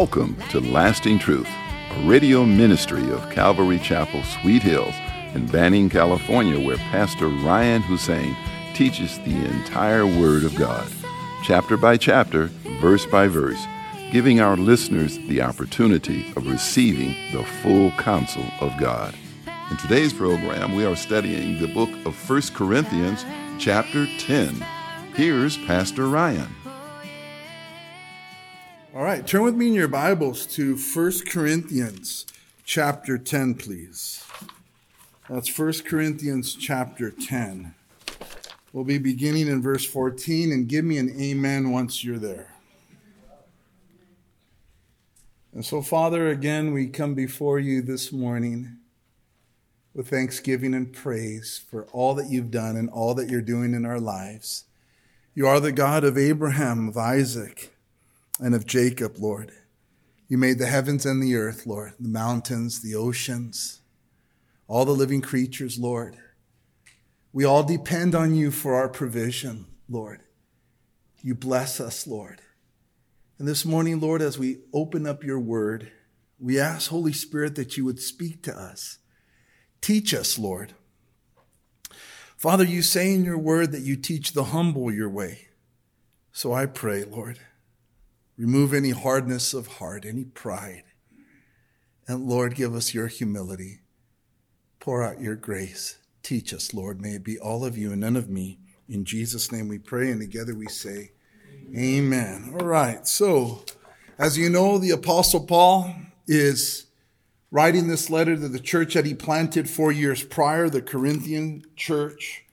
Welcome to Lasting Truth, a radio ministry of Calvary Chapel, Sweet Hills, in Banning, California, where Pastor Ryan Hussein teaches the entire Word of God, chapter by chapter, verse by verse, giving our listeners the opportunity of receiving the full counsel of God. In today's program, we are studying the book of 1 Corinthians, chapter 10. Here's Pastor Ryan. All right, turn with me in your Bibles to 1 Corinthians chapter 10, please. That's 1 Corinthians chapter 10. We'll be beginning in verse 14, and give me an amen once you're there. And so, Father, again, we come before you this morning with thanksgiving and praise for all that you've done and all that you're doing in our lives. You are the God of Abraham, of Isaac, and of Jacob, Lord. You made the heavens and the earth, Lord, the mountains, the oceans, all the living creatures, Lord. We all depend on you for our provision, Lord. You bless us, Lord. And this morning, Lord, as we open up your word, we ask, Holy Spirit, that you would speak to us. Teach us, Lord. Father, you say in your word that you teach the humble your way. So I pray, Lord, Remove any hardness of heart, any pride. And Lord, give us your humility. Pour out your grace. Teach us, Lord. May it be all of you and none of me. In Jesus' name we pray, and together we say, Amen. Amen. All right. So, as you know, the Apostle Paul is writing this letter to the church that he planted four years prior, the Corinthian church.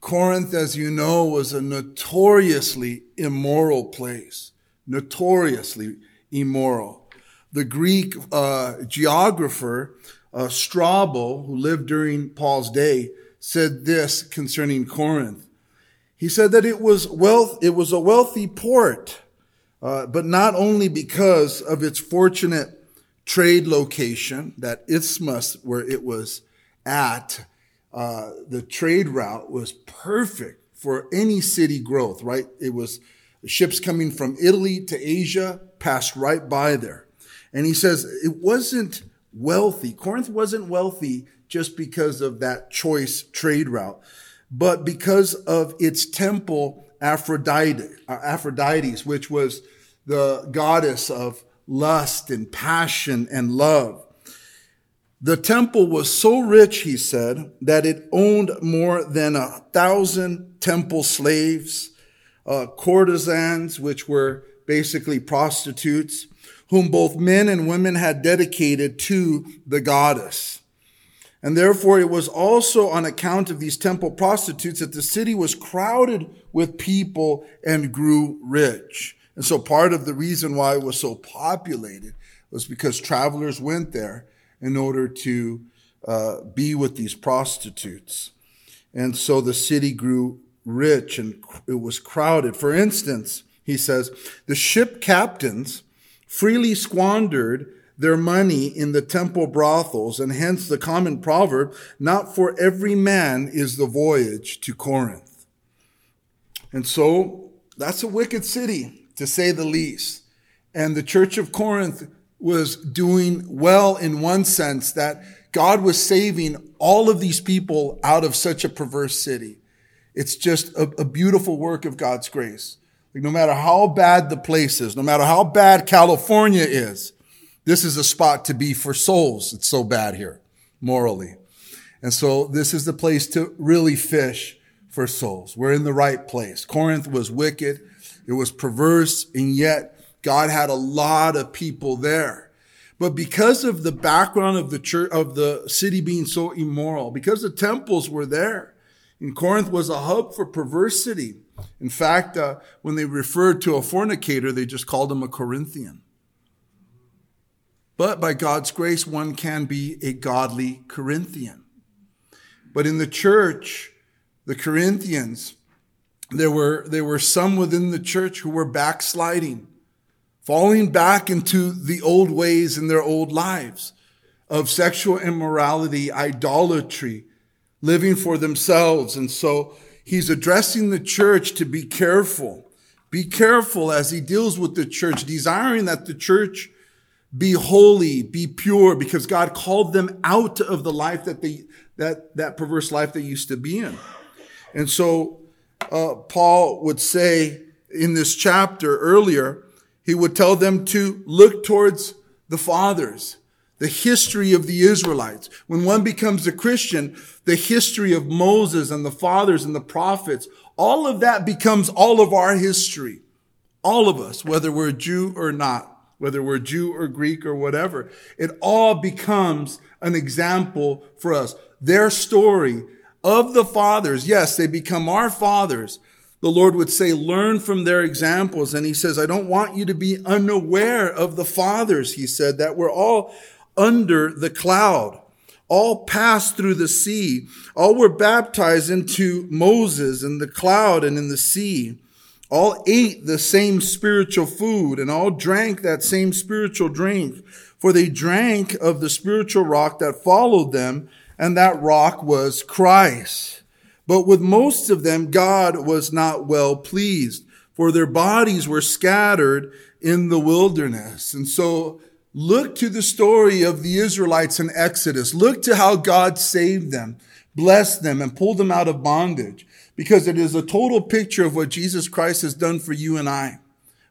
Corinth, as you know, was a notoriously immoral place notoriously immoral. The Greek uh, geographer uh, Strabo, who lived during Paul's day, said this concerning Corinth. He said that it was wealth, it was a wealthy port, uh, but not only because of its fortunate trade location, that isthmus where it was at, uh, the trade route was perfect for any city growth, right? It was the ships coming from Italy to Asia passed right by there. And he says it wasn't wealthy. Corinth wasn't wealthy just because of that choice trade route, but because of its temple Aphrodite, uh, Aphrodite's, which was the goddess of lust and passion and love. The temple was so rich, he said, that it owned more than a thousand temple slaves, uh, courtesans, which were basically prostitutes, whom both men and women had dedicated to the goddess. And therefore, it was also on account of these temple prostitutes that the city was crowded with people and grew rich. And so, part of the reason why it was so populated was because travelers went there in order to uh, be with these prostitutes. And so the city grew rich and it was crowded. For instance, he says, the ship captains freely squandered their money in the temple brothels, and hence the common proverb, not for every man is the voyage to Corinth. And so that's a wicked city, to say the least. And the church of Corinth was doing well in one sense that God was saving all of these people out of such a perverse city. It's just a, a beautiful work of God's grace. Like no matter how bad the place is, no matter how bad California is, this is a spot to be for souls. It's so bad here, morally. And so this is the place to really fish for souls. We're in the right place. Corinth was wicked. It was perverse. And yet God had a lot of people there. But because of the background of the church, of the city being so immoral, because the temples were there, and Corinth was a hub for perversity. In fact, uh, when they referred to a fornicator, they just called him a Corinthian. But by God's grace, one can be a godly Corinthian. But in the church, the Corinthians, there were, there were some within the church who were backsliding, falling back into the old ways in their old lives of sexual immorality, idolatry, living for themselves. And so he's addressing the church to be careful Be careful as he deals with the church, desiring that the church be holy, be pure, because God called them out of the life that they, that, that perverse life they used to be in. And so, uh, Paul would say in this chapter earlier, he would tell them to look towards the fathers, the history of the Israelites. When one becomes a Christian, the history of Moses and the fathers and the prophets, all of that becomes all of our history. All of us, whether we're Jew or not, whether we're Jew or Greek or whatever, it all becomes an example for us. Their story of the fathers, yes, they become our fathers. The Lord would say, learn from their examples. And he says, I don't want you to be unaware of the fathers, he said, that we're all under the cloud, all passed through the sea, all were baptized into Moses in the cloud and in the sea, all ate the same spiritual food and all drank that same spiritual drink, for they drank of the spiritual rock that followed them, and that rock was Christ. But with most of them, God was not well pleased, for their bodies were scattered in the wilderness. And so Look to the story of the Israelites in Exodus. Look to how God saved them, blessed them, and pulled them out of bondage because it is a total picture of what Jesus Christ has done for you and I.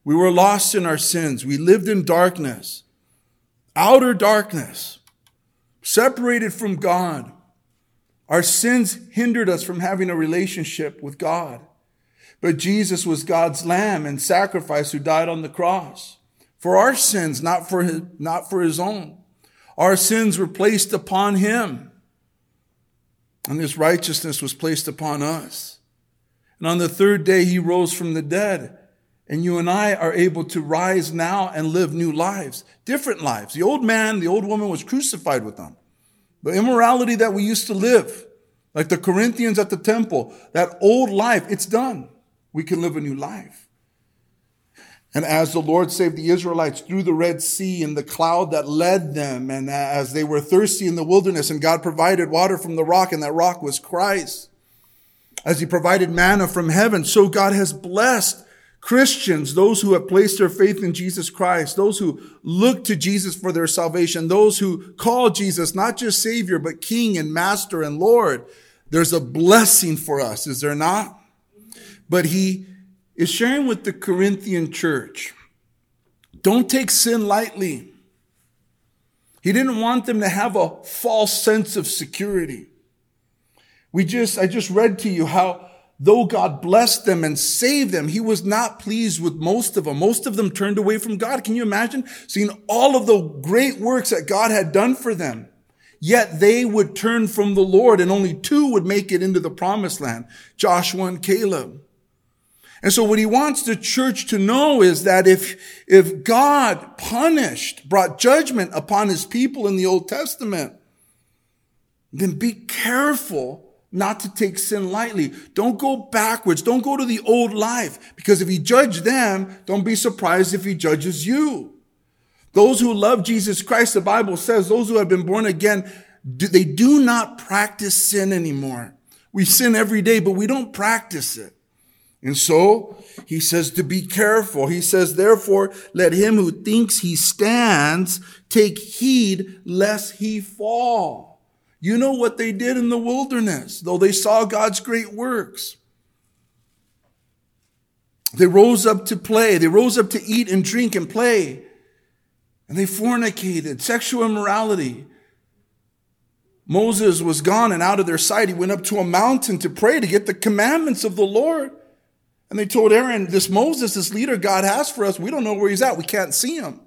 We were lost in our sins. We lived in darkness, outer darkness, separated from God. Our sins hindered us from having a relationship with God. But Jesus was God's lamb and sacrifice who died on the cross for our sins, not for his, not for his own. Our sins were placed upon him, and his righteousness was placed upon us. And on the third day, he rose from the dead. And you and I are able to rise now and live new lives, different lives. The old man, the old woman was crucified with them. The immorality that we used to live, like the Corinthians at the temple, that old life, it's done. We can live a new life. And as the Lord saved the Israelites through the Red Sea and the cloud that led them, and as they were thirsty in the wilderness, and God provided water from the rock, and that rock was Christ. As He provided manna from heaven, so God has blessed Christians, those who have placed their faith in Jesus Christ, those who look to Jesus for their salvation, those who call Jesus not just Savior, but King and Master and Lord. There's a blessing for us, is there not? But He is sharing with the Corinthian church don't take sin lightly. He didn't want them to have a false sense of security. We just, I just read to you how though God blessed them and saved them, he was not pleased with most of them. Most of them turned away from God. Can you imagine seeing all of the great works that God had done for them? Yet they would turn from the Lord and only two would make it into the promised land, Joshua and Caleb. And so what he wants the church to know is that if, if God punished, brought judgment upon his people in the Old Testament, then be careful not to take sin lightly. Don't go backwards. Don't go to the old life. Because if he judged them, don't be surprised if he judges you. Those who love Jesus Christ, the Bible says, those who have been born again, they do not practice sin anymore. We sin every day, but we don't practice it. And so he says to be careful. He says, therefore, let him who thinks he stands take heed lest he fall. You know what they did in the wilderness, though they saw God's great works. They rose up to play. They rose up to eat and drink and play. And they fornicated, sexual immorality. Moses was gone and out of their sight. He went up to a mountain to pray to get the commandments of the Lord. And they told Aaron, this Moses, this leader God has for us, we don't know where he's at. We can't see him.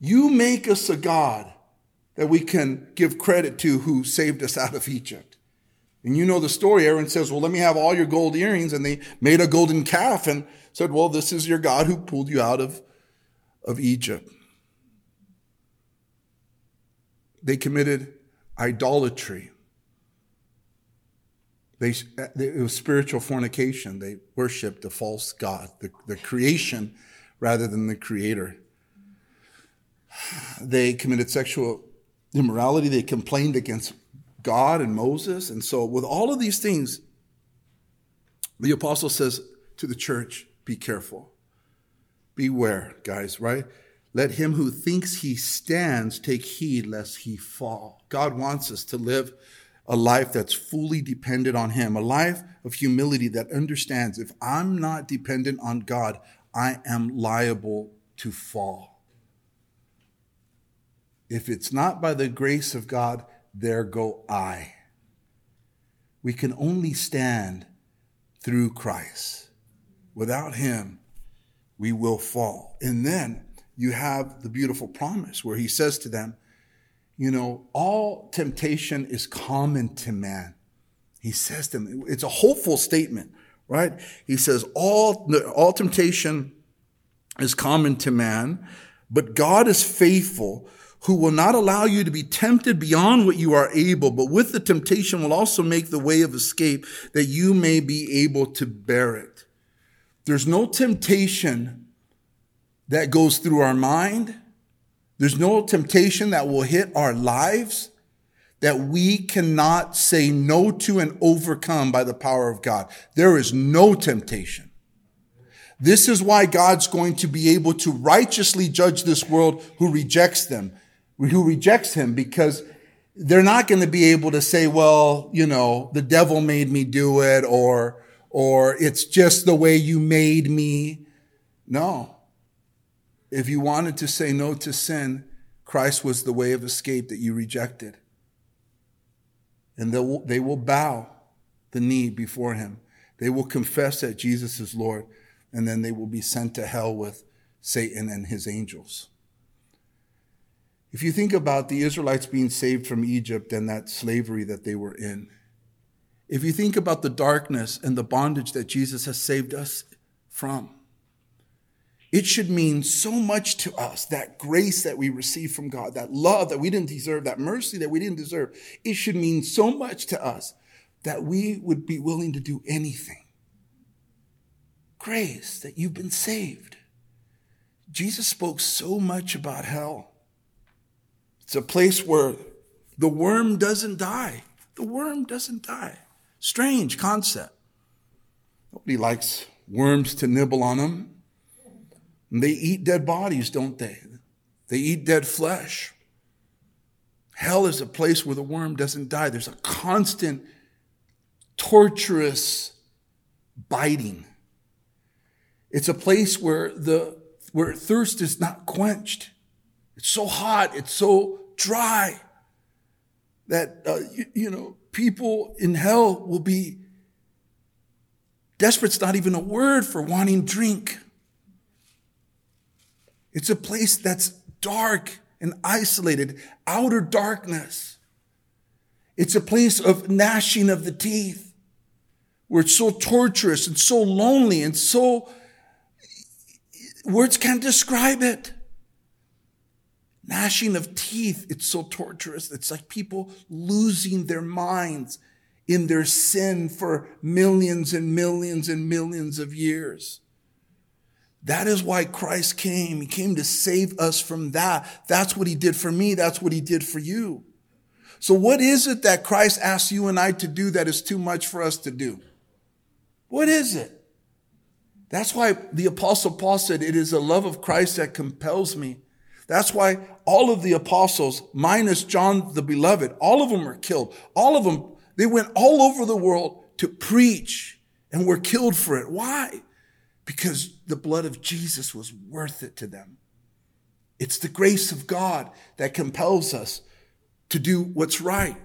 You make us a God that we can give credit to who saved us out of Egypt. And you know the story. Aaron says, well, let me have all your gold earrings. And they made a golden calf and said, well, this is your God who pulled you out of, of Egypt. They committed idolatry. Uh, they, it was spiritual fornication. They worshiped the false God, the, the creation rather than the creator. They committed sexual immorality. They complained against God and Moses. And so, with all of these things, the apostle says to the church, Be careful. Beware, guys, right? Let him who thinks he stands take heed lest he fall. God wants us to live a life that's fully dependent on him, a life of humility that understands if I'm not dependent on God, I am liable to fall. If it's not by the grace of God, there go I. We can only stand through Christ. Without him, we will fall. And then you have the beautiful promise where he says to them, you know, all temptation is common to man. He says to them, it's a hopeful statement, right? He says, all, all temptation is common to man, but God is faithful who will not allow you to be tempted beyond what you are able, but with the temptation will also make the way of escape that you may be able to bear it. There's no temptation that goes through our mind. There's no temptation that will hit our lives that we cannot say no to and overcome by the power of God. There is no temptation. This is why God's going to be able to righteously judge this world who rejects them, who rejects him, because they're not going to be able to say, well, you know, the devil made me do it, or, or it's just the way you made me. No. If you wanted to say no to sin, Christ was the way of escape that you rejected. And they will, bow the knee before him. They will confess that Jesus is Lord, and then they will be sent to hell with Satan and his angels. If you think about the Israelites being saved from Egypt and that slavery that they were in, if you think about the darkness and the bondage that Jesus has saved us from, it should mean so much to us that grace that we receive from God, that love that we didn't deserve, that mercy that we didn't deserve. It should mean so much to us that we would be willing to do anything. Grace that you've been saved. Jesus spoke so much about hell. It's a place where the worm doesn't die. The worm doesn't die. Strange concept. Nobody likes worms to nibble on them. They eat dead bodies, don't they? They eat dead flesh. Hell is a place where the worm doesn't die. There's a constant, torturous biting. It's a place where the where thirst is not quenched. It's so hot, it's so dry that uh, you, you know people in hell will be desperate's not even a word for wanting drink. It's a place that's dark and isolated, outer darkness. It's a place of gnashing of the teeth where it's so torturous and so lonely and so, words can't describe it. Gnashing of teeth, it's so torturous. It's like people losing their minds in their sin for millions and millions and millions of years. That is why Christ came. He came to save us from that. That's what he did for me. That's what he did for you. So what is it that Christ asks you and I to do that is too much for us to do? What is it? That's why the apostle Paul said, it is the love of Christ that compels me. That's why all of the apostles, minus John the beloved, all of them were killed. All of them, they went all over the world to preach and were killed for it. Why? Because the blood of Jesus was worth it to them. It's the grace of God that compels us to do what's right.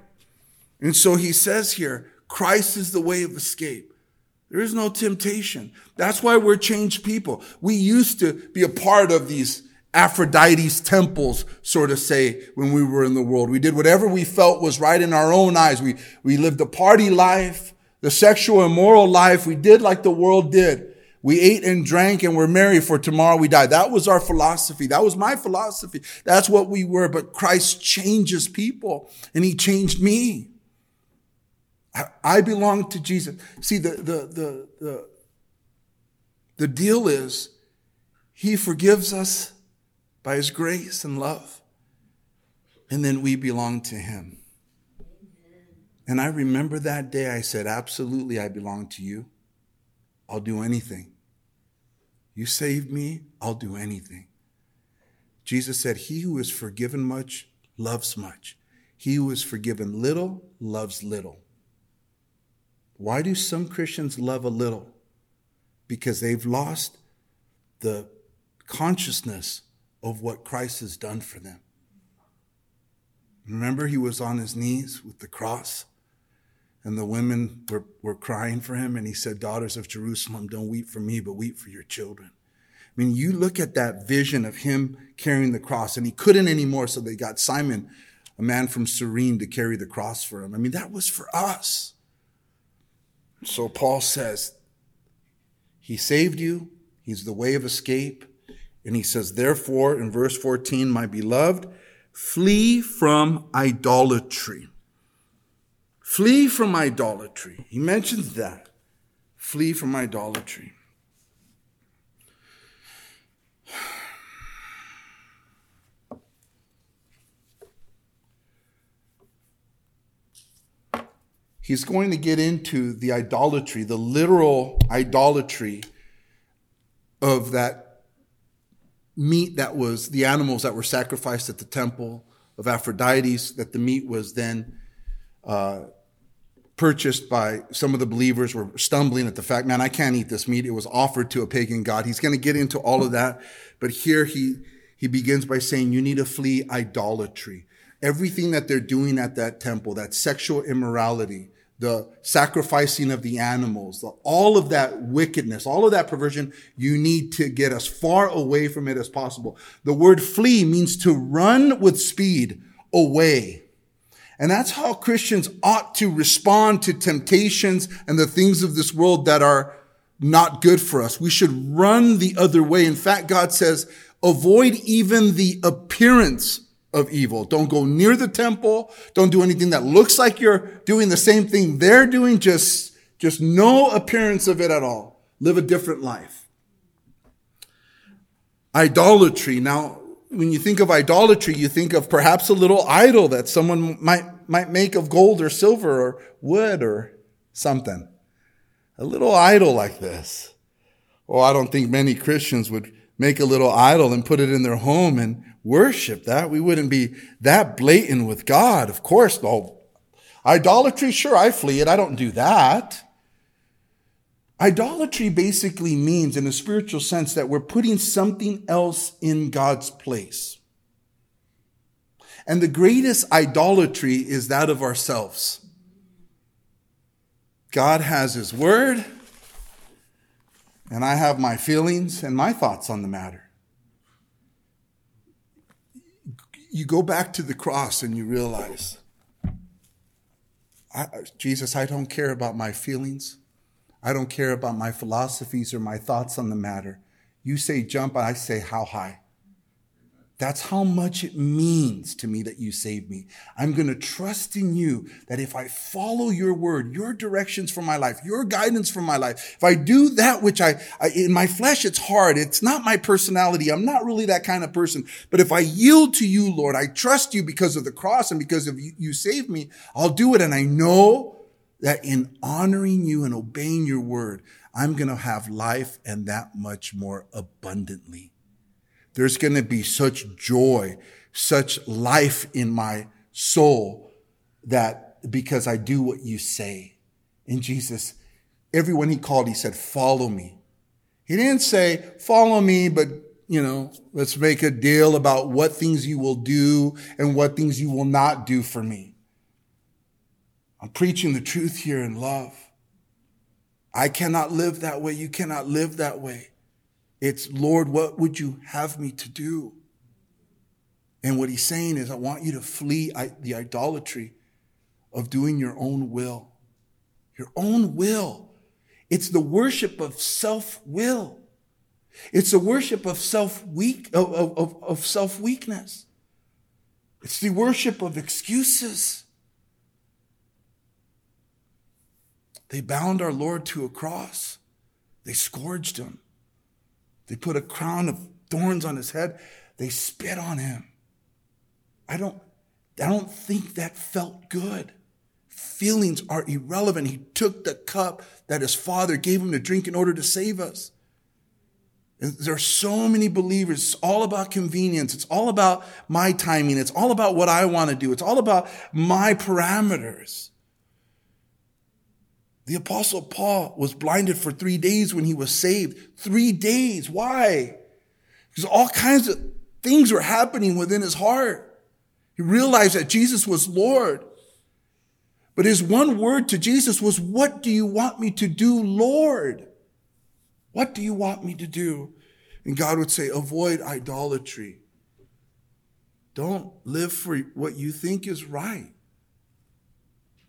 And so he says here, Christ is the way of escape. There is no temptation. That's why we're changed people. We used to be a part of these Aphrodite's temples, sort of say, when we were in the world. We did whatever we felt was right in our own eyes. We, we lived a party life, the sexual immoral life. We did like the world did. We ate and drank and were merry for tomorrow we die. That was our philosophy. That was my philosophy. That's what we were. But Christ changes people and he changed me. I belong to Jesus. See, the, the, the, the, the deal is he forgives us by his grace and love. And then we belong to him. And I remember that day I said, absolutely, I belong to you. I'll do anything. You saved me, I'll do anything. Jesus said, He who is forgiven much loves much. He who is forgiven little loves little. Why do some Christians love a little? Because they've lost the consciousness of what Christ has done for them. Remember, he was on his knees with the cross, and the women were, were crying for him, and he said, Daughters of Jerusalem, don't weep for me, but weep for your children. I mean, you look at that vision of him carrying the cross, and he couldn't anymore, so they got Simon, a man from Cyrene, to carry the cross for him. I mean, that was for us. So Paul says, He saved you, He's the way of escape. And he says, Therefore, in verse 14, my beloved, flee from idolatry. Flee from idolatry. He mentions that. Flee from idolatry. He's going to get into the idolatry, the literal idolatry of that meat that was the animals that were sacrificed at the temple of Aphrodite, that the meat was then uh, purchased by some of the believers were stumbling at the fact, man, I can't eat this meat. It was offered to a pagan god. He's going to get into all of that. But here he, he begins by saying, you need to flee idolatry. Everything that they're doing at that temple, that sexual immorality, the sacrificing of the animals, the, all of that wickedness, all of that perversion, you need to get as far away from it as possible. The word flee means to run with speed away. And that's how Christians ought to respond to temptations and the things of this world that are not good for us. We should run the other way. In fact, God says, avoid even the appearance of evil. Don't go near the temple. Don't do anything that looks like you're doing the same thing they're doing. Just, just no appearance of it at all. Live a different life. Idolatry. Now, when you think of idolatry, you think of perhaps a little idol that someone might, might make of gold or silver or wood or something. A little idol like this. Oh, I don't think many Christians would make a little idol and put it in their home and worship that. We wouldn't be that blatant with God. Of course, oh, idolatry, sure, I flee it. I don't do that. Idolatry basically means, in a spiritual sense, that we're putting something else in God's place. And the greatest idolatry is that of ourselves. God has His Word, and I have my feelings and my thoughts on the matter. You go back to the cross and you realize, I, Jesus, I don't care about my feelings. I don't care about my philosophies or my thoughts on the matter. You say jump, I say how high. That's how much it means to me that you saved me. I'm going to trust in you that if I follow your word, your directions for my life, your guidance for my life, if I do that which I, I, in my flesh, it's hard. It's not my personality. I'm not really that kind of person. But if I yield to you, Lord, I trust you because of the cross and because of you, you saved me, I'll do it. And I know that in honoring you and obeying your word, I'm going to have life and that much more abundantly. There's going to be such joy, such life in my soul that because I do what you say. In Jesus, everyone he called, he said, follow me. He didn't say, follow me, but you know, let's make a deal about what things you will do and what things you will not do for me. I'm preaching the truth here in love. I cannot live that way. You cannot live that way. It's, Lord, what would you have me to do? And what he's saying is, I want you to flee the idolatry of doing your own will. Your own will. It's the worship of self will. It's the worship of self weak, of, of, of self weakness. It's the worship of excuses. They bound our Lord to a cross. They scourged him. They put a crown of thorns on his head. They spit on him. I don't, I don't think that felt good. Feelings are irrelevant. He took the cup that his father gave him to drink in order to save us. And there are so many believers. It's all about convenience. It's all about my timing. It's all about what I want to do. It's all about my parameters. The apostle Paul was blinded for three days when he was saved. Three days. Why? Because all kinds of things were happening within his heart. He realized that Jesus was Lord. But his one word to Jesus was, what do you want me to do, Lord? What do you want me to do? And God would say, avoid idolatry. Don't live for what you think is right.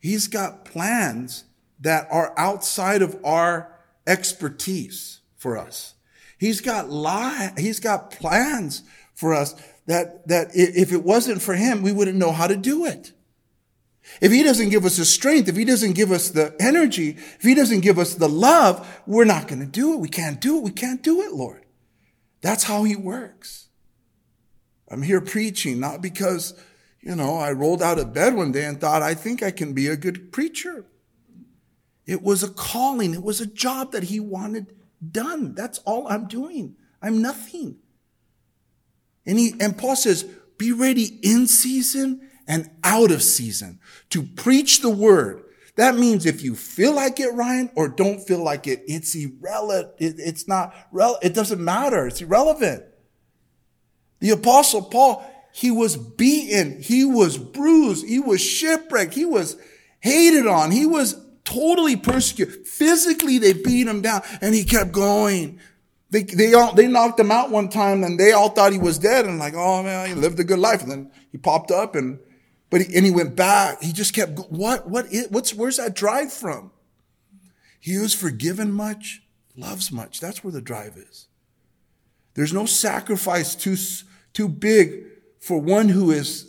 He's got plans that are outside of our expertise for us. He's got lie, he's got plans for us that, that if it wasn't for him, we wouldn't know how to do it. If he doesn't give us the strength, if he doesn't give us the energy, if he doesn't give us the love, we're not going to do it. We can't do it. We can't do it, Lord. That's how he works. I'm here preaching, not because, you know, I rolled out of bed one day and thought, I think I can be a good preacher. It was a calling. It was a job that he wanted done. That's all I'm doing. I'm nothing. And he, and Paul says, be ready in season and out of season to preach the word. That means if you feel like it, Ryan, or don't feel like it, it's irrelevant. It, it's not, rel- it doesn't matter. It's irrelevant. The apostle Paul, he was beaten. He was bruised. He was shipwrecked. He was hated on. He was totally persecuted. Physically, they beat him down and he kept going. They, they all, they knocked him out one time and they all thought he was dead and like, oh man, he lived a good life. And then he popped up and, but he, and he went back. He just kept, what, what is, what's, where's that drive from? He who's forgiven much loves much. That's where the drive is. There's no sacrifice too, too big for one who is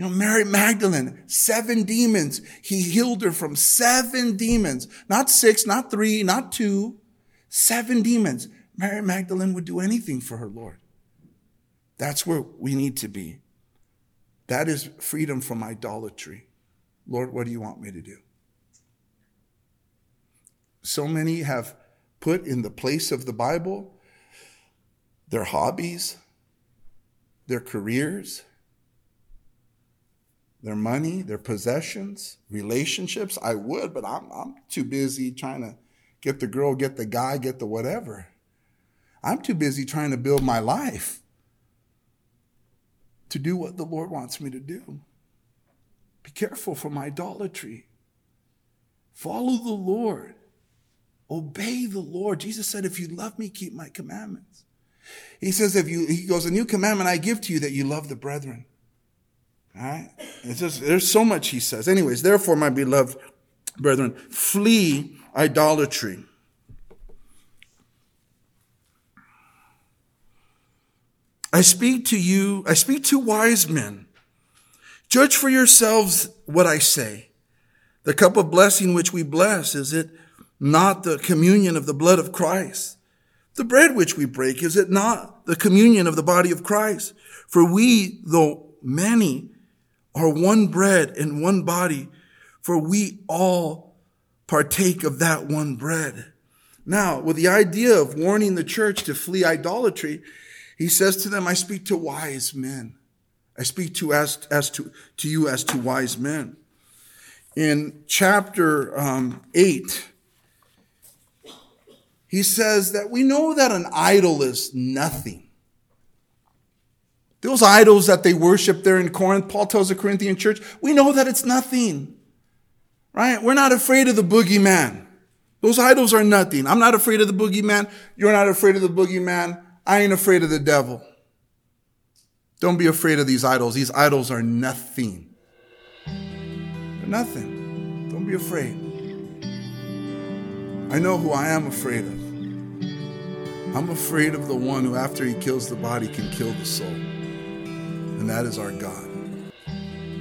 you know, Mary Magdalene, seven demons. He healed her from seven demons. Not six, not three, not two. Seven demons. Mary Magdalene would do anything for her Lord. That's where we need to be. That is freedom from idolatry. Lord, what do you want me to do? So many have put in the place of the Bible their hobbies, their careers, their money, their possessions, relationships. I would, but I'm, I'm too busy trying to get the girl, get the guy, get the whatever. I'm too busy trying to build my life to do what the Lord wants me to do. Be careful from idolatry. Follow the Lord. Obey the Lord. Jesus said, if you love me, keep my commandments. He says, if you, he goes, a new commandment I give to you that you love the brethren. All right? It's just, there's so much he says. Anyways, therefore, my beloved brethren, flee idolatry. I speak to you, I speak to wise men. Judge for yourselves what I say. The cup of blessing which we bless, is it not the communion of the blood of Christ? The bread which we break, is it not the communion of the body of Christ? For we, though many, are one bread and one body, for we all partake of that one bread. Now, with the idea of warning the church to flee idolatry, he says to them, I speak to wise men. I speak to as, as to, to you as to wise men. In chapter um, 8, he says that we know that an idol is nothing. Those idols that they worship there in Corinth, Paul tells the Corinthian church, we know that it's nothing. Right? We're not afraid of the boogeyman. Those idols are nothing. I'm not afraid of the boogeyman. You're not afraid of the boogeyman. I ain't afraid of the devil. Don't be afraid of these idols. These idols are nothing. They're nothing. Don't be afraid. I know who I am afraid of. I'm afraid of the one who, after he kills the body, can kill the soul and that is our God.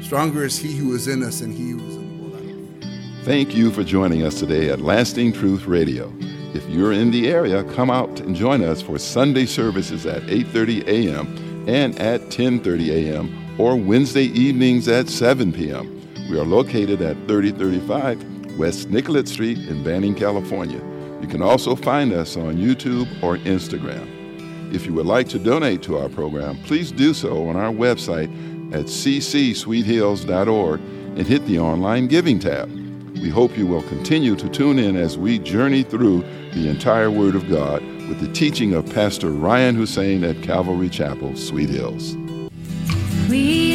Stronger is He who is in us than He who is in the world. Thank you for joining us today at Lasting Truth Radio. If you're in the area, come out and join us for Sunday services at 8:30 a.m. and at 10:30 a.m. or Wednesday evenings at 7 p.m. We are located at 3035 West Nicollet Street in Banning, California. You can also find us on YouTube or Instagram. If you would like to donate to our program, please do so on our website at ccsweethills.org and hit the online giving tab. We hope you will continue to tune in as we journey through the entire Word of God with the teaching of Pastor Ryan Hussein at Calvary Chapel, Sweet Hills. Adore